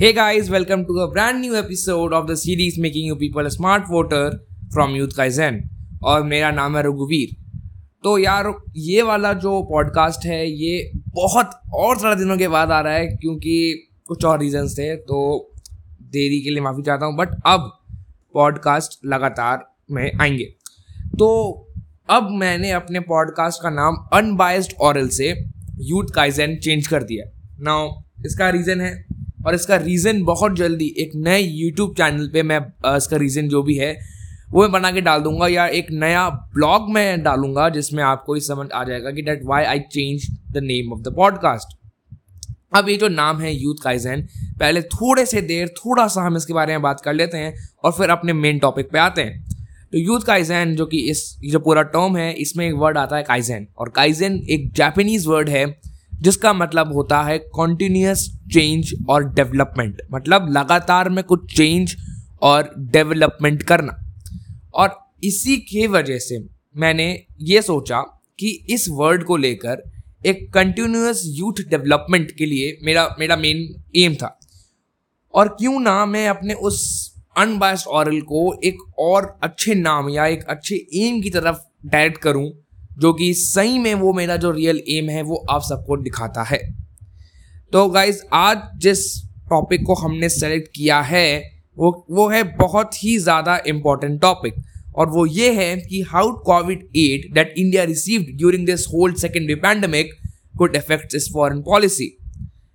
Hey guys, welcome to a brand new episode of the series Making You People a Smart Voter from Youth Kaizen और मेरा नाम है रघुवीर। तो यार ये वाला जो पॉडकास्ट है ये बहुत और ज़्यादा दिनों के बाद आ रहा है क्योंकि कुछ और रीजंस थे तो देरी के लिए माफ़ी चाहता हूँ बट अब पॉडकास्ट लगातार में आएँगे। तो अब मैंने अपने पॉडकास्ट का नाम अनबायस्ड ऑरल से यूथ काइजन चेंज कर दिया। नाउ इसका रीज़न है और इसका रीज़न बहुत जल्दी एक नए यूट्यूब चैनल पे मैं इसका रीज़न जो भी है, वो मैं बना के डाल दूँगा या एक नया ब्लॉग में डालूँगा जिसमें आपको ही समझ आ जाएगा कि that why I change the name of the podcast अब ये जो नाम है यूथ काइजन पहले थोड़े से देर, थोड़ा सा हम इसके बारे में बात कर लेते हैं और फिर अपने मेन टॉपिक पे आते हैं। तो यूथ काइजन जो कि इस जो पूरा टर्म है, इसमें एक वर्ड आता है काइजन और काइजन एक जापानीज वर्ड है। जिसका मतलब होता है कॉन्टिन्यूस चेंज और डेवलपमेंट मतलब लगातार में कुछ चेंज और डेवलपमेंट करना। और इसी के वजह से मैंने ये सोचा कि इस वर्ड को लेकर एक कंटिन्यूस यूथ डेवलपमेंट के लिए मेरा मेरा मेन एम था। और क्यों ना मैं अपने उस अनबायस्ड ऑरल को एक और अच्छे नाम या एक अच्छे एम की तरफ़ डायरेक्ट करूँ जो कि सही में वो मेरा जो रियल एम है, वो आप सबको दिखाता है। तो गाइज़ आज जिस टॉपिक को हमने सेलेक्ट किया है, वो वो है बहुत ही ज़्यादा इंपॉर्टेंट टॉपिक और वो ये है कि how Covid aid that India received during this whole secondary pandemic could effect इस फॉरेन पॉलिसी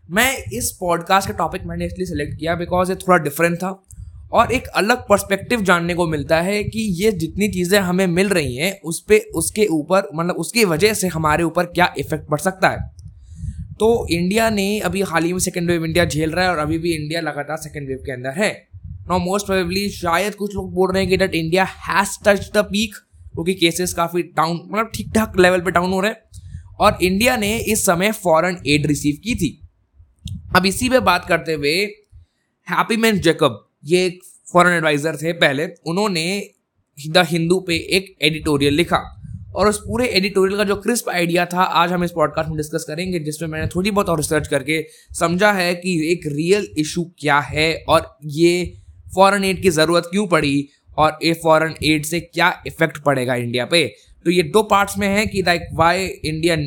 मैं इस पॉडकास्ट का टॉपिक मैंने इसलिए सेलेक्ट किया बिकॉज़ ये थोड़ा डिफरेंट था। और एक अलग पर्सपेक्टिव जानने को मिलता है कि ये जितनी चीज़ें हमें मिल रही हैं, उस पर उसके ऊपर मतलब उसकी वजह से हमारे ऊपर क्या इफ़ेक्ट पड़ सकता है। तो इंडिया ने अभी हाल ही में सेकेंड वेव इंडिया झेल रहा है और अभी भी इंडिया लगातार सेकेंड वेव के अंदर है। नो मोस्ट प्रोबेबली शायद कुछ लोग बोल रहे हैं कि that India has touch the peak क्योंकि केसेस काफ़ी डाउन मतलब ठीक ठाक लेवल पे डाउन हो रहे हैं। और इंडिया ने इस समय फॉरेन एड रिसीव की थी। अब इसी पे बात करते हुए हैप्पी मैन जेकब ये एक फॉरेन एडवाइज़र थे पहले, उन्होंने द हिंदू पे एक एडिटोरियल लिखा। और उस पूरे एडिटोरियल का जो क्रिस्प आइडिया था, आज हम इस पॉडकास्ट में डिस्कस करेंगे, जिसमें मैंने थोड़ी बहुत और रिसर्च करके समझा है कि एक रियल इशू क्या है और ये फॉरेन एड की ज़रूरत क्यों पड़ी और ये फॉरेन एड से क्या इफ़ेक्ट पड़ेगा इंडिया पे। तो ये दो पार्ट्स में है कि like why Indian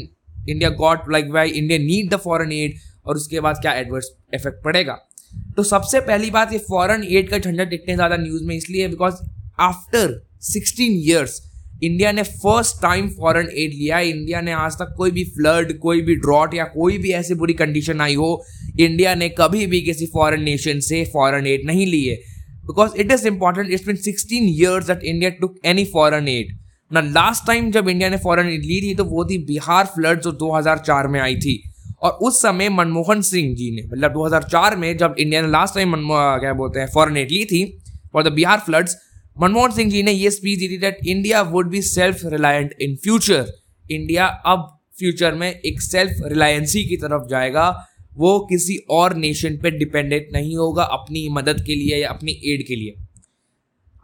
India got like why India need the foreign aid और उसके बाद क्या एडवर्स इफ़ेक्ट पड़ेगा। तो सबसे पहली बात, ये फॉरन एड का झंझट इतने ज़्यादा न्यूज़ में इसलिए because after sixteen years India ने फ़र्स्ट टाइम फॉरेन एड लिया इंडिया ने आज तक कोई भी फ्लड कोई भी ड्रॉट या कोई भी ऐसी बुरी कंडीशन आई हो इंडिया ने कभी भी किसी फॉरेन नेशन से फॉरेन एड नहीं ली है। Because it is important it's been sixteen years that India took any foreign aid ना लास्ट टाइम जब इंडिया ने फॉरेन एड ली थी तो वो थी बिहार फ्लड जो 2004 में आई थी। और उस समय मनमोहन सिंह जी ने मतलब 2004 में जब इंडिया ने लास्ट टाइम क्या बोलते हैं फॉरन एड ली थी for the Bihar floods Manmohan Singh ji ने ये स्पीच दी थी that India would be self reliant in future India अब फ्यूचर में एक सेल्फ रिलायंसी की तरफ़ जाएगा। वो किसी और नेशन पे डिपेंडेंट नहीं होगा अपनी मदद के लिए या अपनी एड के लिए।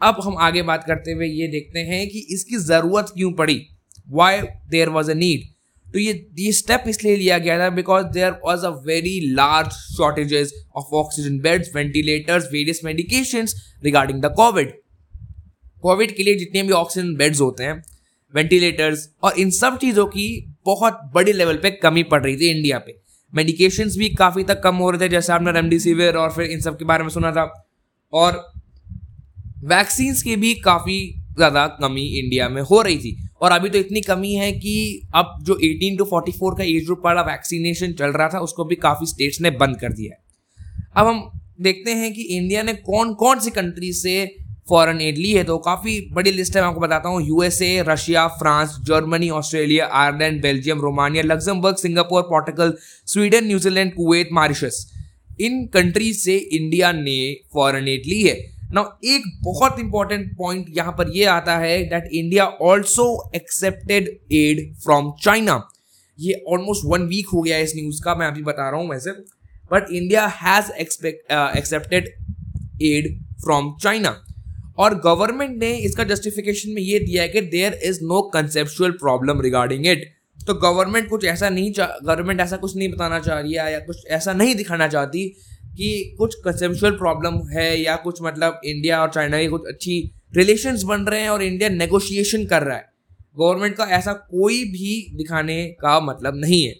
अब हम आगे बात करते हुए ये देखते हैं कि इसकी ज़रूरत क्यों पड़ी? Why there was a need तो ये ये स्टेप इसलिए लिया गया था because there was a very large shortages of oxygen beds ventilators various medication regarding the Covid Covid के लिए जितने भी ऑक्सीजन बेड्स होते हैं वेंटिलेटर्स और इन सब चीज़ों की बहुत बड़ी लेवल पे कमी पड़ रही थी इंडिया पे। मेडिकेशन भी काफ़ी तक कम हो रहे थे, जैसे आपने रेमडेसिविर और फिर इन सब के बारे में सुना था। और वैक्सीन्स की भी काफ़ी ज़्यादा कमी इंडिया में हो रही थी। और अभी तो इतनी कमी है कि अब जो 18 टू 44 का एज ग्रुप वाला वैक्सीनेशन चल रहा था, उसको भी काफ़ी स्टेट्स ने बंद कर दिया है। अब हम देखते हैं कि इंडिया ने कौन कौन सी कंट्री से फॉरेन एड ली है तो काफ़ी बड़ी लिस्ट है, मैं आपको बताता हूँ। USA Russia France Germany Australia Ireland Belgium Romania Luxembourg Singapore Portugal Sweden New Zealand Kuwait Mauritius इन कंट्रीज़ से इंडिया ने फॉरेन एड ली है। नाउ एक बहुत इंपॉर्टेंट पॉइंट यहाँ पर यह आता है that India also accepted aid from China ये ऑलमोस्ट वन वीक हो गया है इस न्यूज़ का, मैं अभी बता रहा हूँ वैसे। But India has accepted aid from China और गवर्नमेंट ने इसका जस्टिफिकेशन में ये दिया है कि there is no conceptual problem regarding it तो गवर्नमेंट कुछ ऐसा नहीं गवर्नमेंट ऐसा कुछ नहीं बताना चाह रही है या कुछ ऐसा नहीं दिखाना चाहती। कि कुछ कंसेप्चुअल प्रॉब्लम है या कुछ मतलब इंडिया और चाइना की कुछ अच्छी रिलेशंस बन रहे हैं और इंडिया नेगोशिएशन कर रहा है। गवर्नमेंट का ऐसा कोई भी दिखाने का मतलब नहीं है।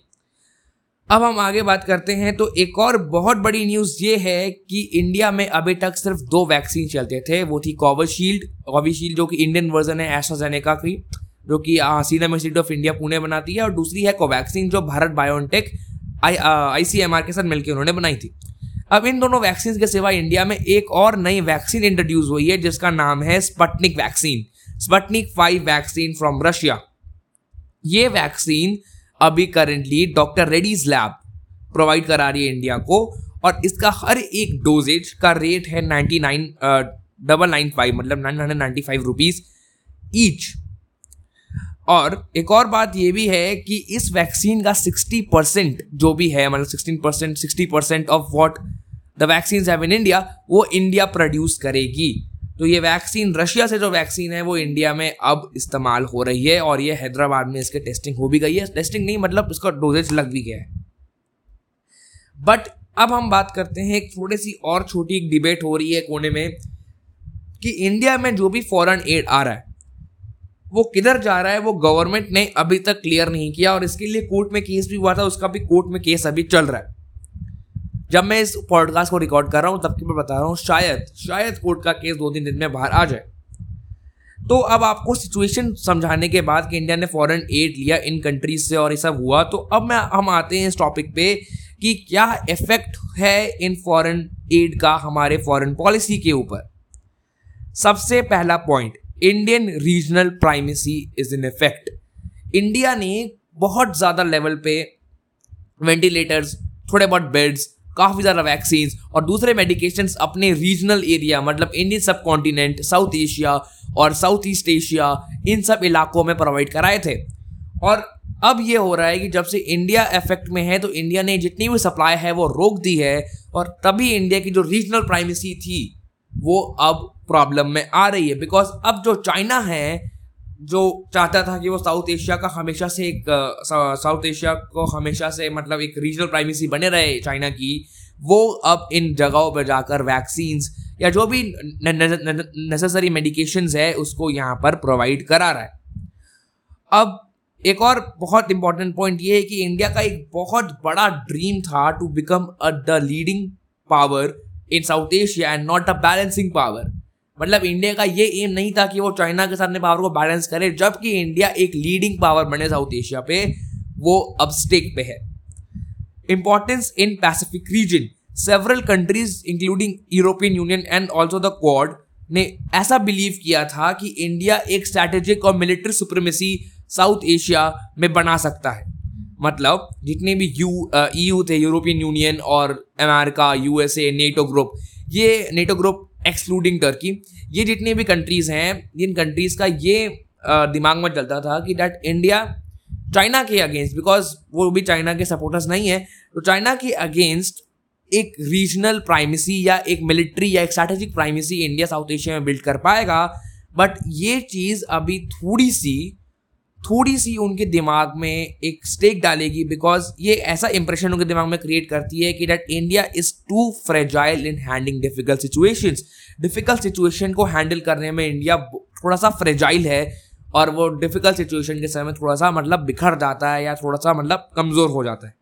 अब हम आगे बात करते हैं तो एक और बहुत बड़ी न्यूज़ ये है कि इंडिया में अभी तक सिर्फ़ दो वैक्सीन चलते थे, वो थी कोविशील्ड कोविशील्ड जो कि इंडियन वर्जन है एस्ट्राजेनेका की, जो कि सीरम इंस्टीट्यूट ऑफ़ इंडिया पुणे बनाती है, और दूसरी है कोवैक्सीन जो Bharat Biotech I I C M R के साथ मिलकर उन्होंने बनाई थी। अब इन दोनों वैक्सीन के सिवा इंडिया में एक और नई वैक्सीन इंट्रोड्यूस हुई है, जिसका नाम है Sputnik vaccine Sputnik five vaccine from Russia ये वैक्सीन अभी currently doctor Reddy's lab provide करा रही है इंडिया को, और इसका हर एक डोजेज का रेट है ninety nine double nine five मतलब nine hundred ninety five rupees each और एक और बात ये भी है कि इस वैक्सीन का सिक्सटी परसेंट जो भी है मतलब sixteen percent, sixty percent of what the vaccine have in India वो इंडिया प्रोड्यूस करेगी। तो ये वैक्सीन रशिया से जो वैक्सीन है, वो इंडिया में अब इस्तेमाल हो रही है और ये हैदराबाद में इसके टेस्टिंग हो भी गई है। टेस्टिंग नहीं मतलब इसका डोजेज लग भी गया है। बट अब हम बात करते हैं, एक थोड़ी सी और छोटी एक डिबेट हो रही है कोने में कि इंडिया में जो भी फॉरेन एड आ रहा है वो किधर जा रहा है, वो गवर्नमेंट ने अभी तक क्लियर नहीं किया और इसके लिए कोर्ट में केस भी हुआ था, उसका भी कोर्ट में केस अभी चल रहा है। जब मैं इस पॉडकास्ट को रिकॉर्ड कर रहा हूँ, तब की मैं बता रहा हूँ, शायद शायद कोर्ट का केस दो तीन दिन में बाहर आ जाए। तो अब आपको सिचुएशन समझाने के बाद कि इंडिया ने फॉरेन एड लिया इन कंट्रीज़ से और ये सब हुआ तो अब मैं, हम आते हैं इस टॉपिक पे कि क्या इफ़ेक्ट है इन फॉरेन एड का हमारे फॉरेन पॉलिसी के ऊपर। सबसे पहला point Indian regional primacy is in effect India ने बहुत ज़्यादा लेवल पे वेंटिलेटर्स थोड़े बहुत बेड्स काफ़ी ज़्यादा वैक्सीन और दूसरे मेडिकेशन अपने रीजनल एरिया मतलब Indian subcontinent South Asia और साउथ ईस्ट एशिया इन सब इलाकों में प्रोवाइड कराए थे। और अब ये हो रहा है कि जब से इंडिया इफ़ेक्ट में है तो इंडिया ने जितनी भी सप्लाई है, वो रोक दी है और तभी इंडिया की जो रीजनल प्राइमेसी थी वो अब प्रॉब्लम में आ रही है। बिकॉज़ अब जो चाइना है, जो चाहता था कि वो साउथ एशिया का हमेशा से एक साउथ एशिया को हमेशा से मतलब एक रीजनल प्राइमेसी बने रहे चाइना की, वो अब इन जगहों पर जाकर वैक्सीन या जो भी नेसेसरी मेडिकेशन है, उसको यहाँ पर प्रोवाइड करा रहा है। अब एक और बहुत इंपॉर्टेंट पॉइंट ये है कि इंडिया का एक बहुत बड़ा ड्रीम था to become a the leading power in South Asia and not a balancing power मतलब इंडिया का ये एम नहीं था कि वो चाइना के सामने पावर को बैलेंस करे, जबकि इंडिया एक लीडिंग पावर बने साउथ एशिया पे, वो अब स्टेक पे है। Importance in Pacific region several countries including European Union and also the Quad ने ऐसा बिलीव किया था कि इंडिया एक स्ट्रैटेजिक और मिलिट्री सुप्रीमेसी साउथ एशिया में बना सकता है। मतलब जितने भी यू ईयू थे यूरोपियन यूनियन और अमेरिका यूएसए नेटो ग्रुप ये नेटो ग्रुप एक्सक्लूडिंग टर्की ये जितनी भी कंट्रीज़ हैं जिन कंट्रीज़ का ये दिमाग में चलता था कि डैट इंडिया चाइना के अगेंस्ट बिकॉज़ वो भी चाइना के सपोर्टर्स नहीं है तो चाइना के अगेंस्ट एक रीजनल प्राइमेसी या एक मिलिट्री या एक strategic primacy India South Asia में बिल्ड कर पाएगा बट ये चीज़ अभी थोड़ी सी थोड़ी सी उनके दिमाग में एक स्टेक डालेगी बिकॉज़ ये ऐसा इंप्रेशन उनके दिमाग में क्रिएट करती है कि that India is too fragile in handling difficult situations difficult situation को हैंडल करने में इंडिया थोड़ा सा फ्रेजाइल है और वो डिफ़िकल्ट सिचुएशन के समय थोड़ा सा मतलब बिखर जाता है या थोड़ा सा मतलब कमज़ोर हो जाता है।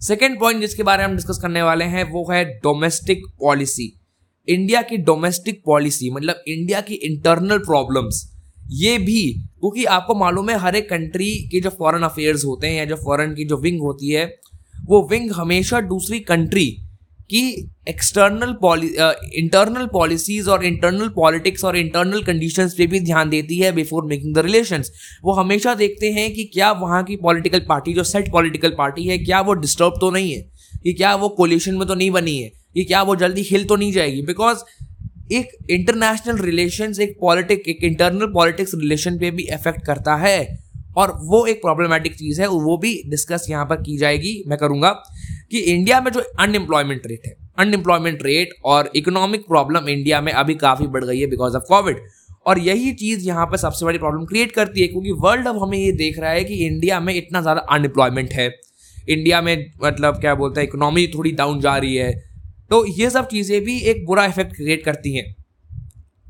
सेकेंड पॉइंट जिसके बारे में हम डिस्कस करने वाले हैं वो है डोमेस्टिक पॉलिसी इंडिया की डोमेस्टिक पॉलिसी मतलब इंडिया की इंटरनल प्रॉब्लम्स ये भी, क्योंकि आपको मालूम है, हर एक कंट्री के जो फॉरेन अफेयर्स होते हैं या जो फॉरेन की जो विंग होती है, वो विंग हमेशा दूसरी कंट्री की एक्सटर्नल पॉलि इंटरनल पॉलिसीज़ और इंटरनल पॉलिटिक्स और इंटरनल कंडीशंस पे भी ध्यान देती है बिफोर मेकिंग द रिलेशंस वो हमेशा देखते हैं कि क्या वहाँ की पॉलिटिकल पार्टी जो सेट पॉलिटिकल पार्टी है, क्या वो डिस्टर्ब तो नहीं है? कि क्या वो कोलिशन में तो नहीं बनी है? कि क्या वो जल्दी हिल तो नहीं जाएगी? बिकॉज़ एक इंटरनेशनल रिलेशन एक पॉलिटिक एक इंटरनल पॉलिटिक्स रिलेशन पे भी इफ़ेक्ट करता है। और वो एक प्रॉब्लमेटिक चीज़ है, वो भी डिस्कस यहाँ पर की जाएगी। मैं करूँगा कि इंडिया में जो अनएम्प्लॉयमेंट रेट है अनएम्प्लॉयमेंट रेट और इकोनॉमिक प्रॉब्लम इंडिया में अभी काफ़ी बढ़ गई है बिकॉज़ ऑफ़ कोविड और यही चीज़ यहाँ पर सबसे बड़ी प्रॉब्लम क्रिएट करती है, क्योंकि वर्ल्ड अब हमें ये देख रहा है कि इंडिया में इतना ज़्यादा अनएम्प्लॉयमेंट है। इंडिया में मतलब क्या बोलते हैं इकोनॉमी थोड़ी डाउन जा रही है। तो ये सब चीज़ें भी एक बुरा इफ़ेक्ट क्रिएट करती हैं.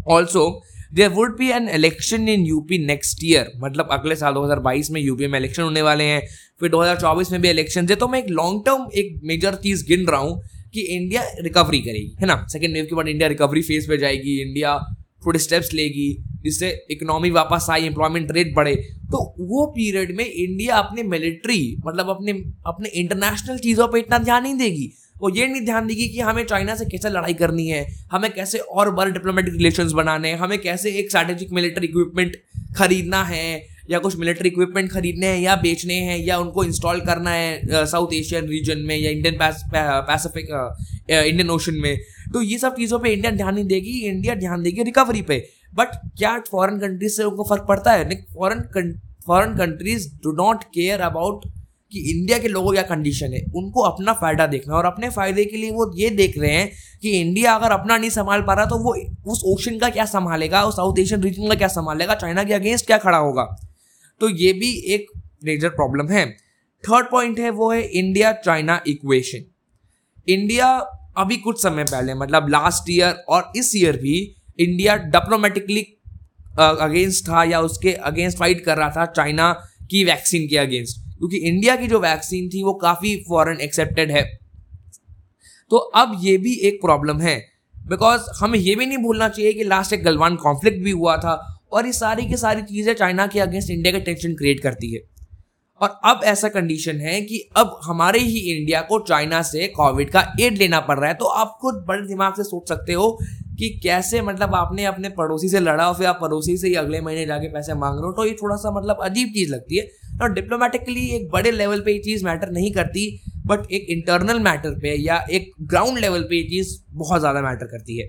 Also there would be an election in UP next year मतलब अगले साल 2022 में यूपी में इलेक्शन होने वाले हैं. फिर 2024 में भी इलेक्शन है तो मैं एक लॉन्ग टर्म एक मेजर चीज़ गिन रहा हूँ कि इंडिया रिकवरी करेगी, है ना? सेकेंड वेव के बाद इंडिया रिकवरी फ़ेज़ पे जाएगी इंडिया थोड़े स्टेप्स लेगी, जिससे इकोनॉमी वापस आई एम्प्लॉयमेंट रेट बढ़े. तो वो पीरियड में इंडिया अपने मिलिट्री मतलब अपने अपने इंटरनेशनल चीज़ों पर इतना ध्यान नहीं देगी. वो ये नहीं ध्यान देगी कि हमें चाइना से कैसे लड़ाई करनी है, हमें कैसे और बड़े डिप्लोमेटिक रिलेशंस बनाने हैं, हमें कैसे एक स्ट्रेटेजिक मिलिट्री इक्विपमेंट खरीदना है, या कुछ मिलिट्री इक्विपमेंट खरीदने हैं, या बेचने हैं, या उनको इंस्टॉल करना है साउथ एशियन रीजन में, या इंडियन पैसिफिक इंडियन ओशन में। तो ये सब चीज़ों पे इंडिया ध्यान नहीं देगी इंडिया ध्यान देगी रिकवरी पे। बट क्या फॉरेन कंट्रीज़ से उनको फ़र्क पड़ता है? Foreign foreign countries do not care about कि इंडिया के लोगों क्या कंडीशन है? उनको अपना फ़ायदा देखना है और अपने फ़ायदे के लिए वो ये देख रहे हैं कि इंडिया अगर अपना नहीं संभाल पा रहा तो वो उस ओशन का क्या संभालेगा? उस साउथ एशियन रीजन का क्या संभालेगा? चाइना के अगेंस्ट क्या खड़ा होगा? तो ये भी एक मेजर प्रॉब्लम है। थर्ड पॉइंट है, वो है इंडिया चाइना इक्वेशन इंडिया अभी कुछ समय पहले मतलब लास्ट ईयर और इस ईयर भी इंडिया डिप्लोमेटिकली अगेंस्ट था या उसके अगेंस्ट फाइट कर रहा था चाइना की वैक्सीन के अगेंस्ट क्योंकि इंडिया की जो वैक्सीन थी वो काफ़ी फॉरन एक्सेप्टेड है। तो अब ये भी एक प्रॉब्लम है। बिकॉज़ हमें ये भी नहीं भूलना चाहिए कि लास्ट एक गलवान कॉन्फ्लिक्ट भी हुआ था और ये सारी की सारी चीज़ें चाइना के अगेंस्ट इंडिया का टेंशन क्रिएट करती है। और अब ऐसा कंडीशन है कि अब हमारे ही इंडिया को चाइना से कोविड का एड लेना पड़ रहा है। तो आप खुद बड़े दिमाग से सोच सकते हो कि कैसे मतलब आपने अपने पड़ोसी से लड़ा और फिर आप पड़ोसी से ही अगले महीने जाके पैसे मांग रहे हो? तो ये थोड़ा सा मतलब अजीब चीज़ लगती है। और डिप्लोमेटिकली एक बड़े लेवल पे ये चीज़ मैटर नहीं करती बट एक इंटरनल मैटर पे या एक ग्राउंड लेवल पे ये चीज़ बहुत ज़्यादा मैटर करती है।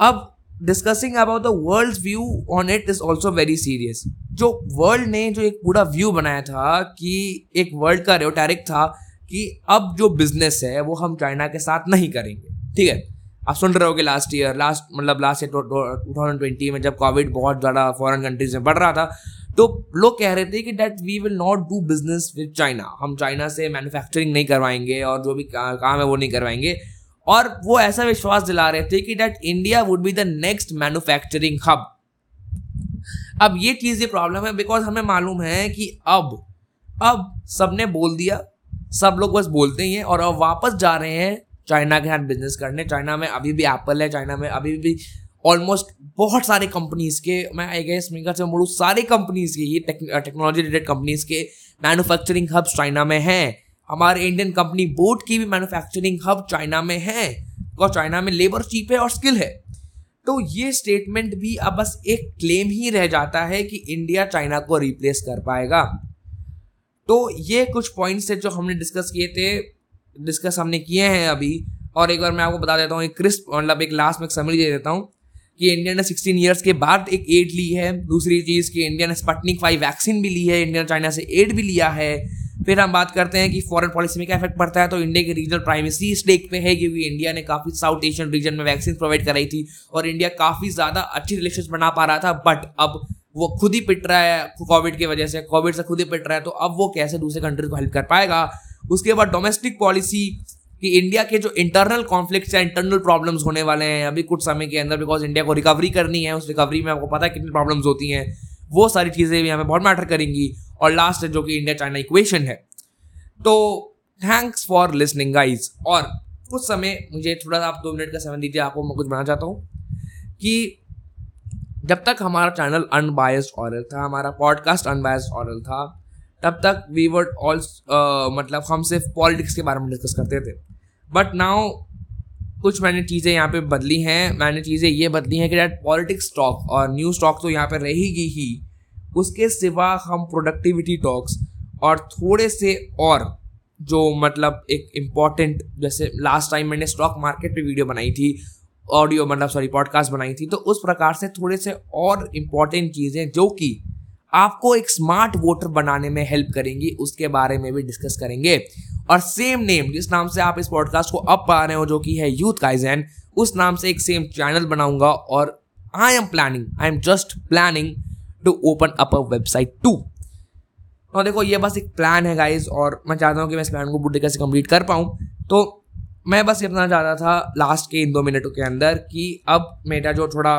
अब discussing about the world view on it is also very serious जो वर्ल्ड ने जो एक पूरा व्यू बनाया था कि एक वर्ल्ड का रेटोरिक था कि अब जो बिज़नेस है वो हम चाइना के साथ नहीं करेंगे। ठीक है? आप सुन रहे हो कि लास्ट ईयर लास्ट मतलब last year two thousand twenty में जब कोविड बहुत ज़्यादा फॉरेन कंट्रीज़ में बढ़ रहा था तो लोग कह रहे थे कि that we will not do business with China हम चाइना से मैन्युफैक्चरिंग नहीं करवाएँगे और जो भी काम है वो नहीं करवाएँगे। और वो ऐसा विश्वास दिला रहे थे कि that India would be the next manufacturing hub अब ये चीज़, ये प्रॉब्लम है बिकॉज़ हमें मालूम है कि अब अब सबने बोल दिया, सब लोग बस बोलते ही हैं और अब वापस जा रहे हैं चाइना के साथ बिज़नेस करने। चाइना में अभी भी एप्पल है, चाइना में अभी भी ऑलमोस्ट बहुत सारे कंपनीज़ के, मैं आई गेस मेगा से बोलूँ, सारे कंपनीज़ के, ये टेक्नोलॉजी रिलेटेड कंपनीज़ के मैनुफैक्चरिंग हब्स चाइना में हैं। हमारे इंडियन कंपनी बोट की भी मैनुफैक्चरिंग हब चाइना में है। और चाइना में लेबर चीप है और स्किल है। तो ये स्टेटमेंट भी अब बस एक क्लेम ही रह जाता है कि इंडिया चाइना को रिप्लेस कर पाएगा। तो ये कुछ पॉइंट्स है जो हमने डिस्कस किए थे। डिस्कस हमने किए हैं अभी। और एक बार मैं आपको बता देता हूँ, एक क्रिस्प मतलब एक लास्ट में समरी दे देता हूँ कि इंडिया ने 16 ईयर्स के बाद एक एड ली है। दूसरी चीज़ कि इंडिया ने स्पटनिक फाइव वैक्सीन भी ली है इंडिया ने चाइना से एड भी लिया है। फिर हम बात करते हैं कि फॉरेन पॉलिसी में क्या इफ़ेक्ट पड़ता है तो इंडिया के रीजनल प्राइमेसी स्टेक पे है, क्योंकि इंडिया ने काफ़ी साउथ एशियन रीजन में वैक्सीन प्रोवाइड कराई थी और इंडिया काफ़ी ज़्यादा अच्छी रिलेशन बना पा रहा था बट अब वो खुद ही पिट रहा है कोविड की वजह से कोविड से खुद ही पिट रहा है तो अब वो कैसे दूसरे कंट्री को हेल्प कर पाएगा? उसके बाद डोमेस्टिक पॉलिसी कि इंडिया के जो इंटरनल कॉन्फ्लिक्ट या इंटरनल प्रॉब्लम्स होने वाले हैं, अभी कुछ समय के अंदर बिकॉज़ इंडिया को रिकवरी करनी है, उस रिकवरी में आपको पता है कितनी प्रॉब्लम्स होती हैं। वो सारी चीज़ें भी हमें बहुत मैटर करेंगी। और लास्ट है जो कि इंडिया चाइना इक्वेशन है। तो थैंक्स फॉर लिसनिंग गाइज़ और कुछ समय, मुझे थोड़ा सा आप दो मिनट का समय दीजिए, आपको मैं कुछ बनाना चाहता हूँ कि जब तक हमारा चैनल अनबायस्ड ऑरल था, हमारा पॉडकास्ट अनबायस्ड ऑरल था तब तक वी वर्ड ऑल मतलब हम सिर्फ़ पॉलिटिक्स के बारे में डिस्कस करते थे। बट नाउ कुछ मैंने चीज़ें यहाँ पे बदली हैं। मैंने चीज़ें ये बदली हैं कि डेट पॉलिटिक्स टॉक और न्यूज़ टॉक तो यहाँ पे रहेगी ही। उसके सिवा हम प्रोडक्टिविटी टॉक्स और थोड़े से और जो मतलब एक इंपॉर्टेंट जैसे लास्ट टाइम मैंने स्टॉक मार्केट पे वीडियो बनाई थी ऑडियो मतलब सॉरी पॉडकास्ट बनाई थी तो उस प्रकार से थोड़े से और इंपॉर्टेंट चीज़ें जो कि आपको एक स्मार्ट वोटर बनाने में हेल्प करेंगी, उसके बारे में भी डिस्कस करेंगे। और सेम नेम जिस नाम से आप इस पॉडकास्ट को अब पा रहे हो, जो कि है यूथ काइजैन उस नाम से एक सेम चैनल बनाऊँगा और I am planning I am just planning to open up a website to और देखो, ये बस एक प्लान है गाइज़ और मैं चाहता हूँ कि मैं इस प्लान को बुढ़े कैसे कंप्लीट कर पाऊँ। तो मैं बस ये बताना चाहता था लास्ट के इन दो मिनटों के अंदर कि अब मेरा जो थोड़ा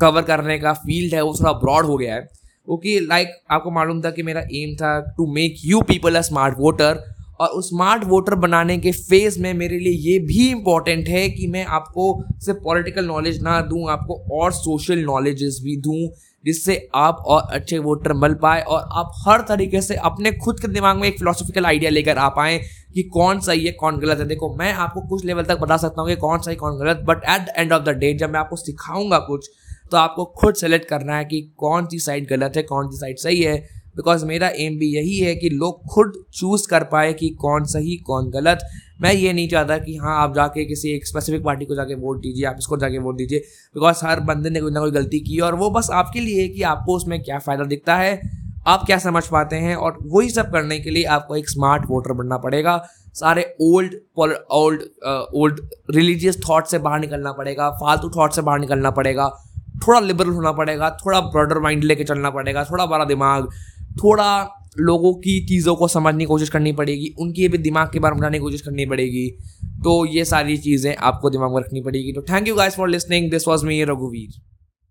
कवर करने का फ़ील्ड है, वो थोड़ा ब्रॉड हो गया है। क्योंकि लाइक आपको मालूम था कि मेरा एम था to make you people a smart voter और उस स्मार्ट वोटर बनाने के फ़ेज़ में मेरे लिए ये भी इंपॉर्टेंट है कि मैं आपको सिर्फ़ पॉलिटिकल नॉलेज ना दूँ, आपको और सोशल नॉलेजेस भी दूँ, जिससे आप और अच्छे वोटर मिल पाए और आप हर तरीके से अपने खुद के दिमाग में एक फिलोसफिकल आइडिया लेकर आ पाए कि कौन सही है, कौन गलत है। देखो, मैं आपको कुछ लेवल तक बता सकता हूँ कि कौन सही, कौन गलत but at the end of the day जब मैं आपको सिखाऊँगा कुछ तो आपको खुद सेलेक्ट करना है कि कौन सी साइड गलत है, कौन सी साइड सही है। बिकॉज़ मेरा एम भी यही है कि लोग खुद चूज़ कर पाए कि कौन सही, कौन गलत। मैं ये नहीं चाहता कि हाँ आप जाके किसी एक स्पेसिफिक पार्टी को जाके वोट दीजिए, आप इसको जाके वोट दीजिए। बिकॉज़ हर बंदे ने कोई ना कोई गलती की और वो बस आपके लिए है कि आपको उसमें क्या फ़ायदा दिखता है, आप क्या समझ पाते हैं और वही सब करने के लिए आपको एक स्मार्ट वोटर बनना पड़ेगा। सारे old old old religious thought से बाहर निकलना पड़ेगा, फालतू थाट से बाहर निकलना पड़ेगा। थोड़ा लिबरल होना पड़ेगा, थोड़ा ब्रॉडर माइंड लेके चलना पड़ेगा, थोड़ा बड़ा दिमाग, थोड़ा लोगों की चीज़ों को समझने की कोशिश करनी पड़ेगी, उनकी भी दिमाग के बारे में बनाने की कोशिश करनी पड़ेगी। तो ये सारी चीज़ें आपको दिमाग में रखनी पड़ेगी। तो thank you guys for listening this was me रघुवीर